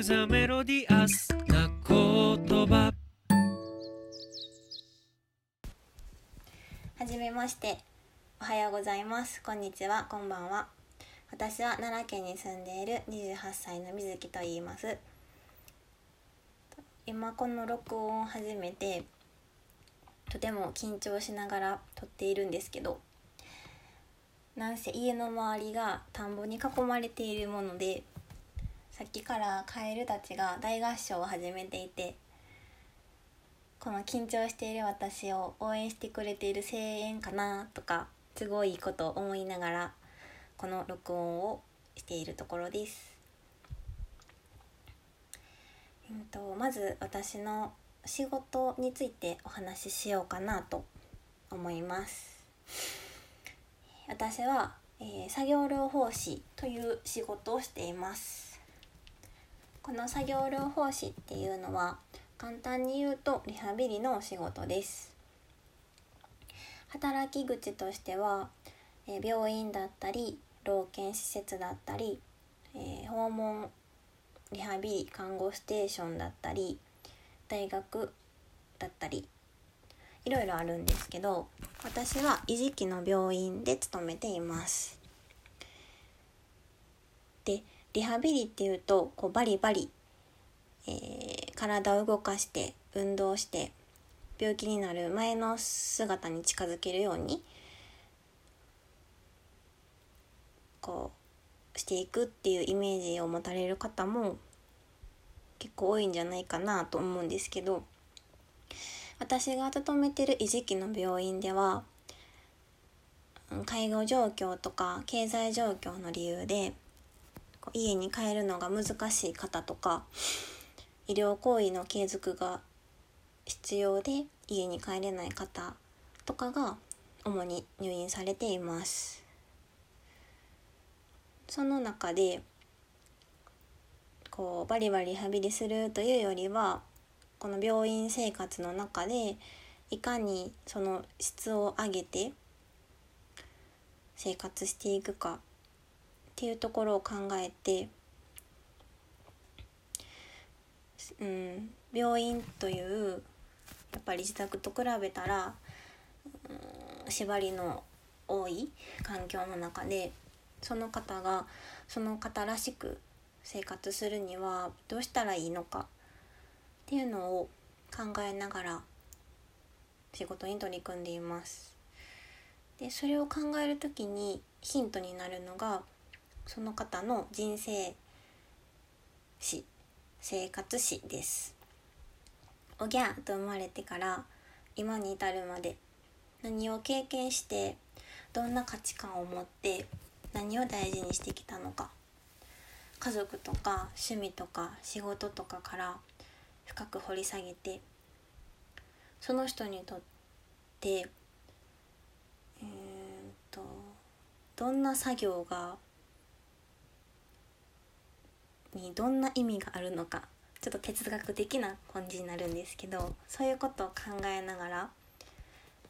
クザメロディアスな言葉はじめまして。おはようございます。こんにちは。こんばんは。私は奈良県に住んでいる28歳の水木と言います。今この録音を始めてとても緊張しながら撮っているんですけどなんせ家の周りが田んぼに囲まれているものでさっきからカエルたちが大合唱を始めていてこの緊張している私を応援してくれている声援かなとかすごいいいことを思いながらこの録音をしているところです。えっと、まず私の仕事についてお話ししようかなと思います。私は、えー作業療法士という仕事をしています。この作業療法士っていうのは簡単に言うとリハビリのお仕事です。働き口としては、病院だったり老健施設だったり、訪問リハビリ看護ステーションだったり大学だったりいろいろあるんですけど私は維持期の病院で勤めています。リハビリっていうとこうバリバリえー体を動かして運動して病気になる前の姿に近づけるようにこうしていくっていうイメージを持たれる方も結構多いんじゃないかなと思うんですけど私が勤めてる維持期の病院では介護状況とか経済状況の理由で家に帰るのが難しい方とか医療行為の継続が必要で家に帰れない方とかが主に入院されています。その中でこうバリバリリハビリするというよりはこの病院生活の中でいかにその質を上げて生活していくかっていうところを考えてうん、病院というやっぱり自宅と比べたら、うん、縛りの多い環境の中でその方がその方らしく生活するにはどうしたらいいのかっていうのを考えながら仕事に取り組んでいます。でそれを考える時にヒントになるのがその方の人生史生活史です。おぎゃーと生まれてから今に至るまで何を経験してどんな価値観を持って何を大事にしてきたのか。家族とか趣味とか仕事とかから深く掘り下げてその人にとってえーっとどんな作業がにどんな意味があるのかちょっと哲学的な感じになるんですけどそういうことを考えながら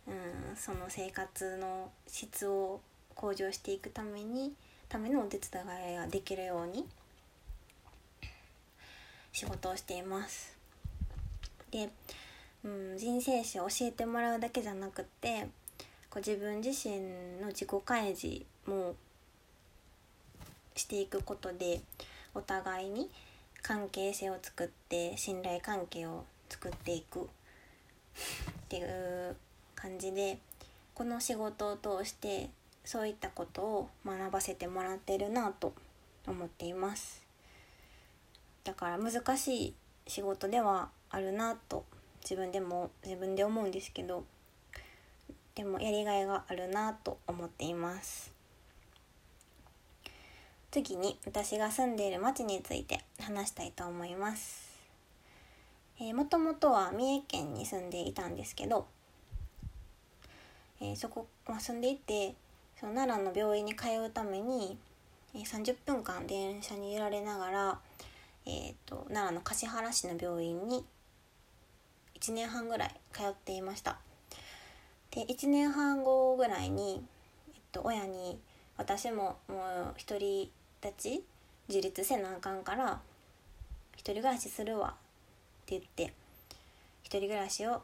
うんその生活の質を向上していくためにためのお手伝いができるように仕事をしています。で、うん、人生史を教えてもらうだけじゃなくってこう自分自身の自己開示もしていくことでお互いに関係性を作って信頼関係を作っていく。っていう感じでこの仕事を通してそういったことを学ばせてもらってるなと思っています。だから難しい仕事ではあるなと自分でも自分で思うんですけどでもやりがいがあるなと思っています。次に私が住んでいる町について話したいと思います。え、もともとは三重県に住んでいたんですけど、えーそこ、まあ、住んでいてその奈良の病院に通うために、えー30分間電車に揺られながら、えー、と奈良の橿原市の病院に1年半ぐらい通っていました。で1年半後ぐらいに、えっと、親に私ももう一人立ち自立せなあかんから一人暮らしするわって言って一人暮らしを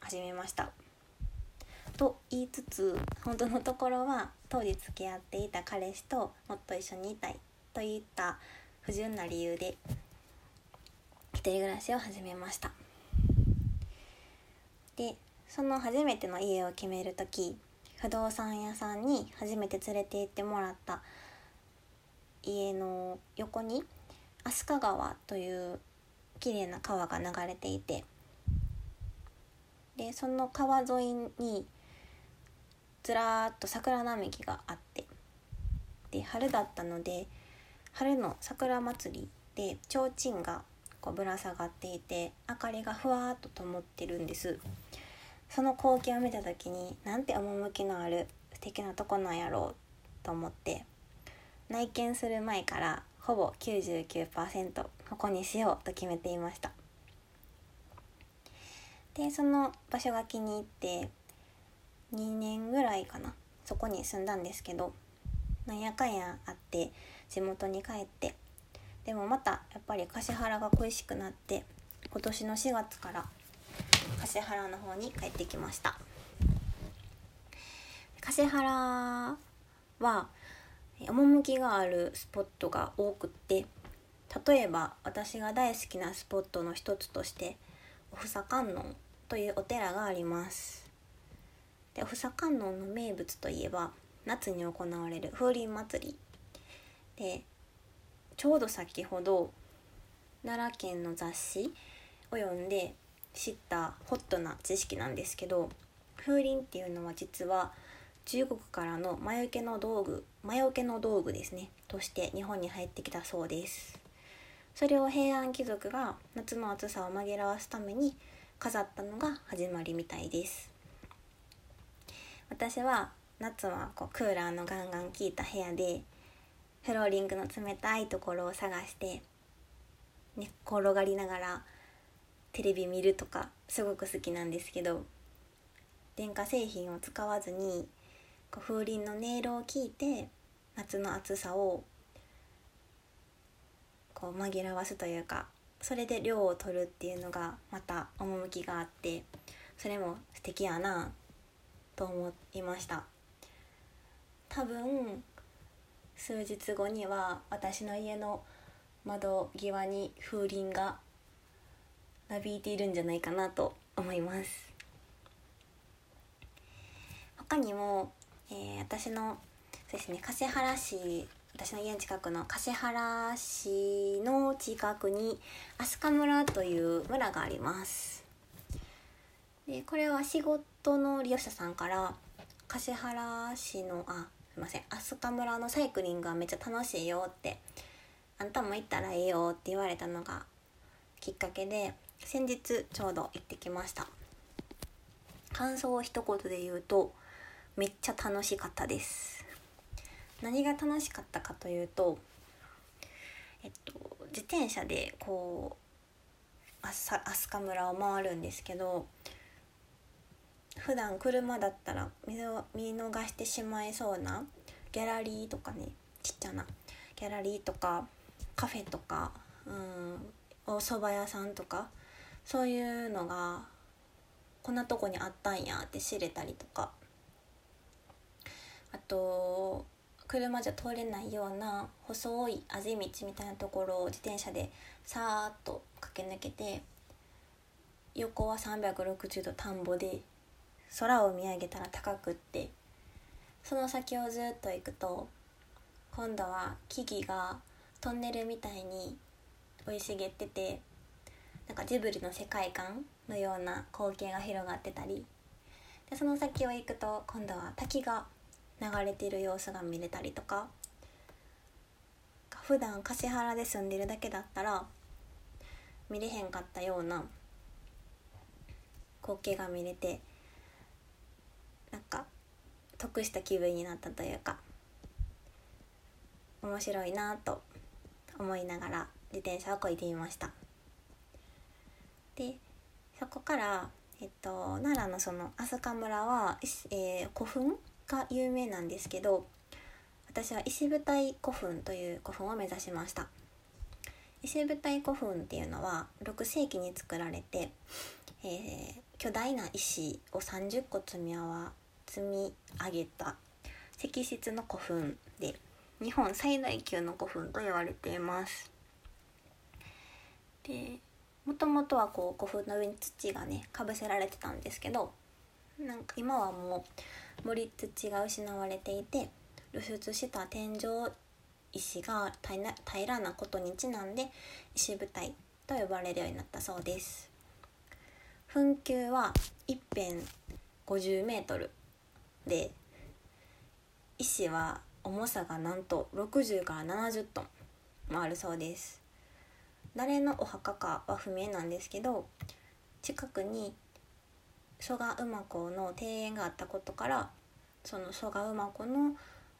始めました。と言いつつ本当のところは当時付き合っていた彼氏ともっと一緒にいたいといった不純な理由で一人暮らしを始めました。でその初めての家を決める時不動産屋さんに初めて連れて行ってもらった家の横に飛鳥川という綺麗な川が流れていてでその川沿いにずらーっと桜並木があってで春だったので春の桜祭りで提灯がこうぶら下がっていて明かりがふわーっと灯ってるんです。その光景を見た時になんて趣のある素敵なとこなんやろうと思って内見する前からほぼ99%ここにしようと決めていました。でその場所が気に入って2年ぐらいかなそこに住んだんですけどなんやかんやあって地元に帰ってでもまたやっぱり橿原が恋しくなって今年の4月から橿原の方に帰ってきました。橿原は趣があるスポットが多くって例えば私が大好きなスポットの一つとしておふさ観音というお寺があります。でおふさ観音の名物といえば夏に行われる風鈴祭り。でちょうど先ほど奈良県の雑誌を読んで知ったホットな知識なんですけど風鈴っていうのは実は中国からの魔除けの道具魔除けの道具ですね。として日本に入ってきたそうです。それを平安貴族が夏の暑さを紛らわすために飾ったのが始まりみたいです。私は夏はこうクーラーのガンガン効いた部屋でフローリングの冷たいところを探して寝っ転がりながらテレビ見るとかすごく好きなんですけど電化製品を使わずにこう風鈴の音色を聞いて夏の暑さをこう紛らわすというかそれで涼を取るっていうのがまた趣があってそれも素敵やなと思いました。多分数日後には私の家の窓際に風鈴がなびいているんじゃないかなと思います。他にも、えー、私のそうですね橿原市私の家の近くの橿原市の近くに飛鳥村という村があります。でこれは仕事の利用者さんから橿原市のあすいません飛鳥村のサイクリングはめっちゃ楽しいよってあんたも行ったらいいよって言われたのがきっかけで先日ちょうど行ってきました。感想を一言で言うとめっちゃ楽しかったです。何が楽しかったかというとえっと自転車でこう飛鳥村を回るんですけど普段車だったら見逃してしまいそうなギャラリーとかねちっちゃなギャラリーとかカフェとかうんお蕎麦屋さんとかそういうのがこんなとこにあったんやって知れたりとかあと車じゃ通れないような細いあぜ道みたいなところを自転車でさーっと駆け抜けて横は360度田んぼで空を見上げたら高くって。その先をずっと行くと今度は木々がトンネルみたいに生い茂っててなんかジブリの世界観のような光景が広がってたり。でその先を行くと今度は滝が流れてる様子が見れたりとか。普段橿原で住んでるだけだったら見れへんかったような光景が見れてなんか得した気分になったというか面白いなと思いながら自転車をこいでみました。でそこからえっと奈良のその飛鳥村は、えー、古墳が有名なんですけど私は石舞台古墳という古墳を目指しました。石舞台古墳っていうのは6世紀に作られて、えー、巨大な石を30個積み積み上げた石室の古墳で日本最大級の古墳と言われています。でもともとはこう古墳の上に土がねかぶせられてたんですけどなんか今はもう盛り土が失われていて露出した天井石が平らなことにちなんで石舞台と呼ばれるようになったそうです。墳丘は一辺50メートルで石は重さがなんと60から70トンもあるそうです。誰のお墓かは不明なんですけど近くに蘇我馬子の庭園があったことからその蘇我馬子の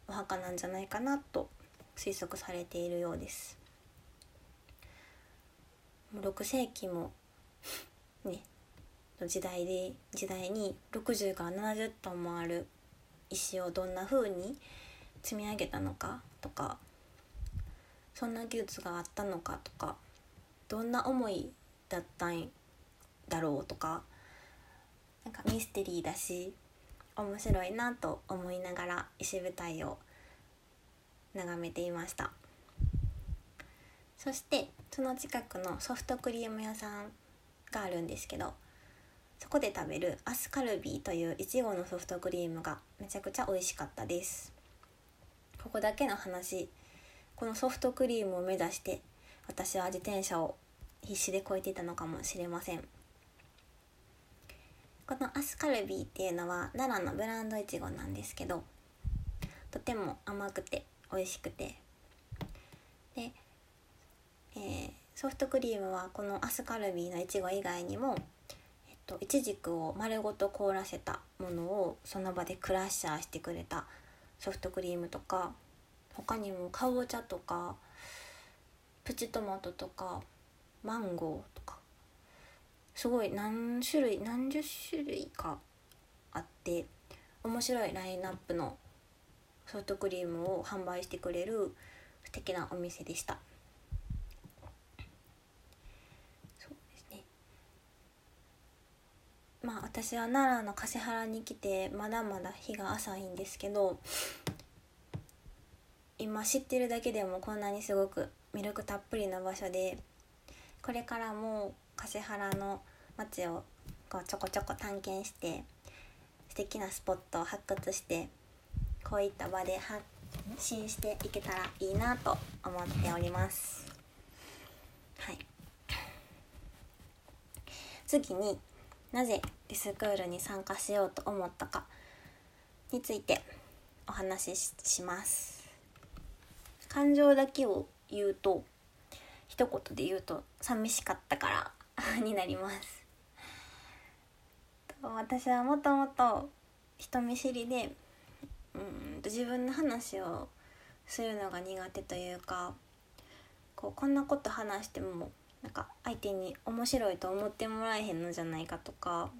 お墓なんじゃないかなと推測されているようです。6世紀もね時代で時代に60から70トンもある石をどんな風に積み上げたのかとかそんな技術があったのかとかどんな思いだったんだろうとかなんかミステリーだし面白いなと思いながら石舞台を眺めていました。そしてその近くのソフトクリーム屋さんがあるんですけどそこで食べるアスカルビーといういちごのソフトクリームがめちゃくちゃ美味しかったです。ここだけの話。このソフトクリームを目指して私は自転車を必死でこいていたのかもしれません。このアスカルビーっていうのは奈良のブランドいちごなんですけどとても甘くて美味しくて。で、えー、ソフトクリームはこのアスカルビーのいちご以外にもといちじくを丸ごと凍らせたものをその場でクラッシャーしてくれたソフトクリームとか他にもかぼちゃとかプチトマトとかマンゴーとかすごい何種類何十種類かあって面白いラインナップのソフトクリームを販売してくれる素敵なお店でしたそうですね。まあ私は奈良の橿原に来てまだまだ日が浅いんですけど今知ってるだけでもこんなにすごく魅力たっぷりな場所でこれからも橿原の街をこうちょこちょこ探検して素敵なスポットを発掘してこういった場で発信していけたらいいなと思っております。はい、次になぜディスクールに参加しようと思ったかについてお話しします感情だけを言うと一言で言うと寂しかったから になります。私はもともと人見知りでうん自分の話をするのが苦手というかこうこんなこと話してもなんか相手に面白いと思ってもらえへんのじゃないかとか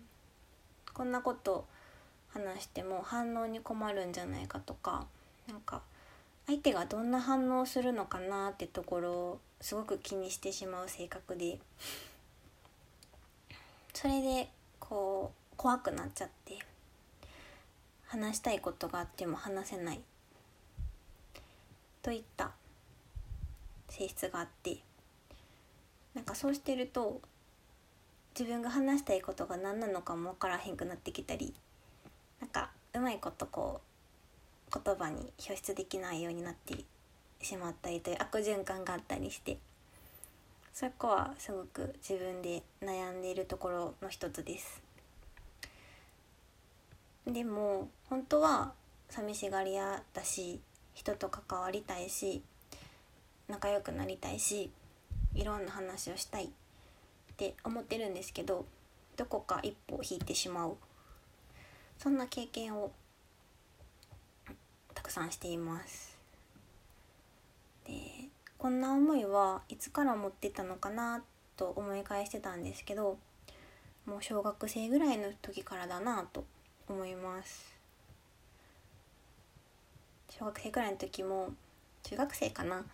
こんなこと話しても反応に困るんじゃないかとかなんか相手がどんな反応するのかなってところをすごく気にしてしまう性格で。それでこう怖くなっちゃって話したいことがあっても話せない。といった性質があってなんかそうしてると自分が話したいことが何なのかも分からへんくなってきたりなんかうまいことこう言葉に表出できないようになってしまったりという悪循環があったりしてそこはすごく自分で悩んでいるところの一つです。でも本当は寂しがり屋だし人と関わりたいし仲良くなりたいしいろんな話をしたいって思ってるんですけどどこか一歩引いてしまうそんな経験をたくさんしていますこんな思いはいつから持ってたのかなと思い返してたんですけどもう小学生ぐらいの時からだなと思います。小学生ぐらいの時も中学生かな。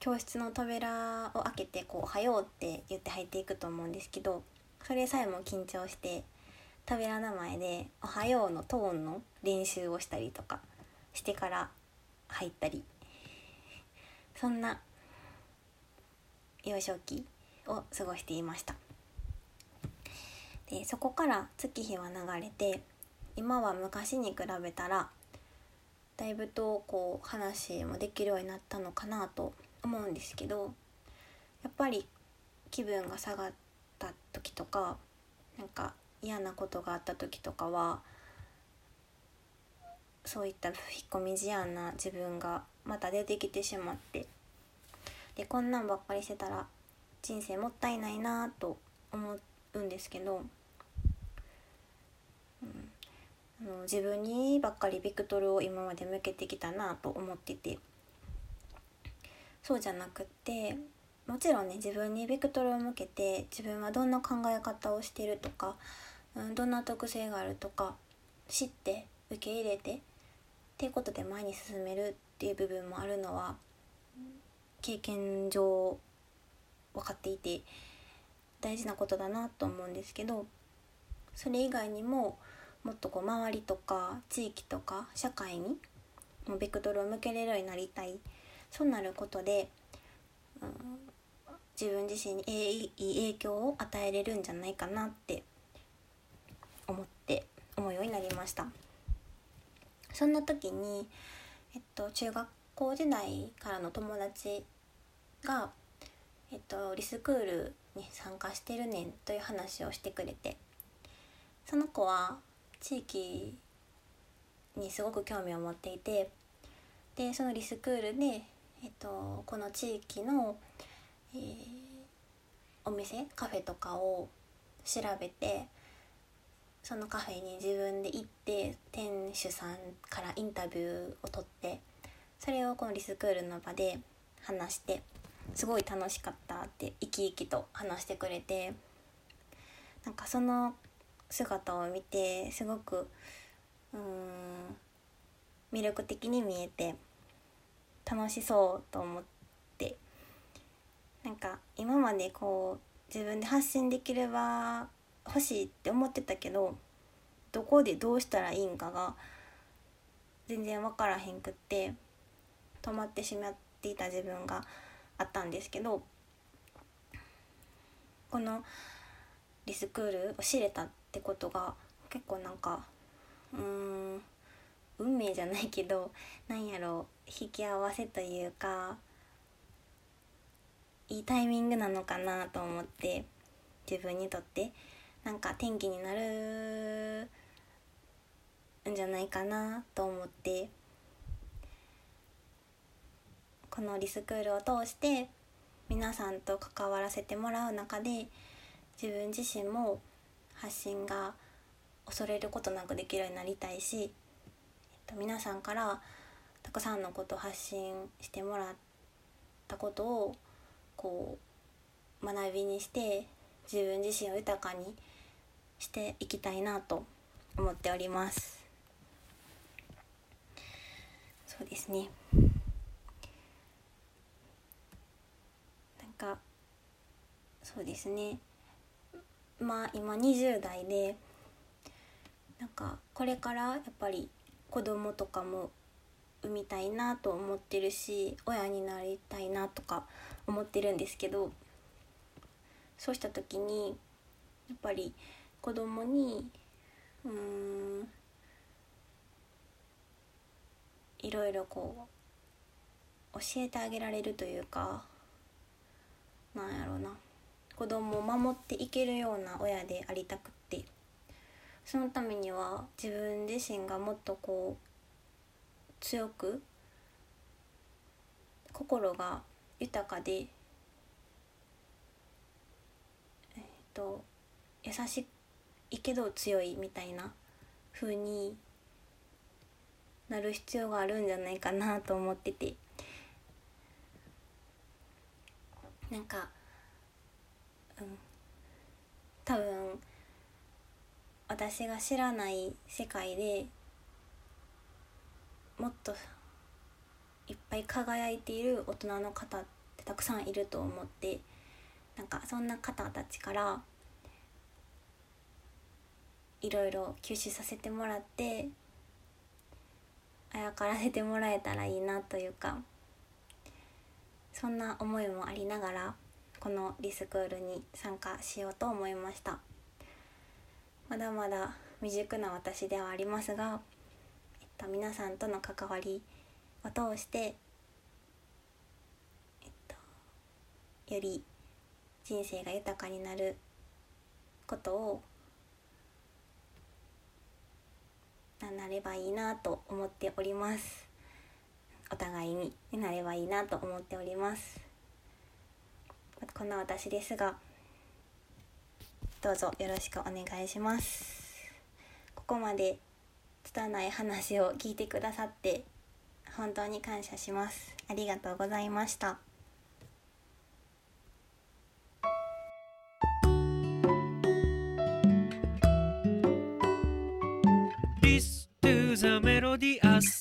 教室の扉を開けてこう「おはよう」って言って入っていくと思うんですけどそれさえも緊張して扉の前で「おはよう」のトーンの練習をしたりとかしてから入ったり。そんな幼少期を過ごしていました。でそこから月日は流れて今は昔に比べたらだいぶとこう話もできるようになったのかなと思うんですけどやっぱり気分が下がった時とかなんか嫌なことがあった時とかはそういった引っ込み思案な自分がまた出てきてしまってでこんなんばっかりしてたら人生もったいないなと思うんですけど、うん、あの自分にばっかりビクトルを今まで向けてきたなと思っててそうじゃなくってもちろんね自分にビクトルを向けて自分はどんな考え方をしてるとか、うん、どんな特性があるとか知って受け入れてっていうことで前に進めるっていう部分もあるのは経験上分かっていて大事なことだなと思うんですけどそれ以外にももっとこう周りとか地域とか社会にもベクトルを向けれるようになりたい。そうなることで、うん、自分自身にいい影響を与えれるんじゃないかなって思って思うようになりました。そんな時に、えっと、中学校時代からの友達が、えっと、リスクールに参加してるねんという話をしてくれて。その子は地域にすごく興味を持っていてでそのリスクールで、えっと、この地域の、えー、お店カフェとかを調べてそのカフェに自分で行って店主さんからインタビューを取ってそれをこのリスクールの場で話して。すごい楽しかったって生き生きと話してくれてなんかその姿を見てすごくうん魅力的に見えて楽しそうと思ってなんか今までこう自分で発信できれば欲しいって思ってたけどどこでどうしたらいいんかが全然分からへんくって止まってしまっていた自分があったんですけどこのリスクールを知れたってことが結構なんかうーん運命じゃないけどなんやろう引き合わせというかいいタイミングなのかなと思って自分にとってなんか転機になるんじゃないかなと思ってこのリスクールを通して皆さんと関わらせてもらう中で自分自身も発信が恐れることなくできるようになりたいし、えっと、皆さんからたくさんのことを発信してもらったことをこう学びにして自分自身を豊かにしていきたいなと思っております。そうですねなんかそうですね。まあ今20代でなんかこれからやっぱり子供とかも産みたいなと思ってるし親になりたいなとか思ってるんですけどそうした時にやっぱり子供にうんいろいろこう教えてあげられるというかなんやろうな。子供を守っていけるような親でありたくって。そのためには自分自身がもっとこう強く心が豊かでえっと優しいけど強いみたいな風になる必要があるんじゃないかなと思ってて。なんかうん。多分私が知らない世界でもっといっぱい輝いている大人の方ってたくさんいると思ってなんかそんな方たちからいろいろ吸収させてもらってあやからせてもらえたらいいなというか。そんな思いもありながらこのリスクールに参加しようと思いました。まだまだ未熟な私ではありますが、えっと、皆さんとの関わりを通して、えっと、より人生が豊かになることをなればいいなと思っております。お互いになればいいなと思っております。こんな私ですがどうぞよろしくお願いします。ここまで拙い話を聞いてくださって本当に感謝します。ありがとうございました。リス to the melodious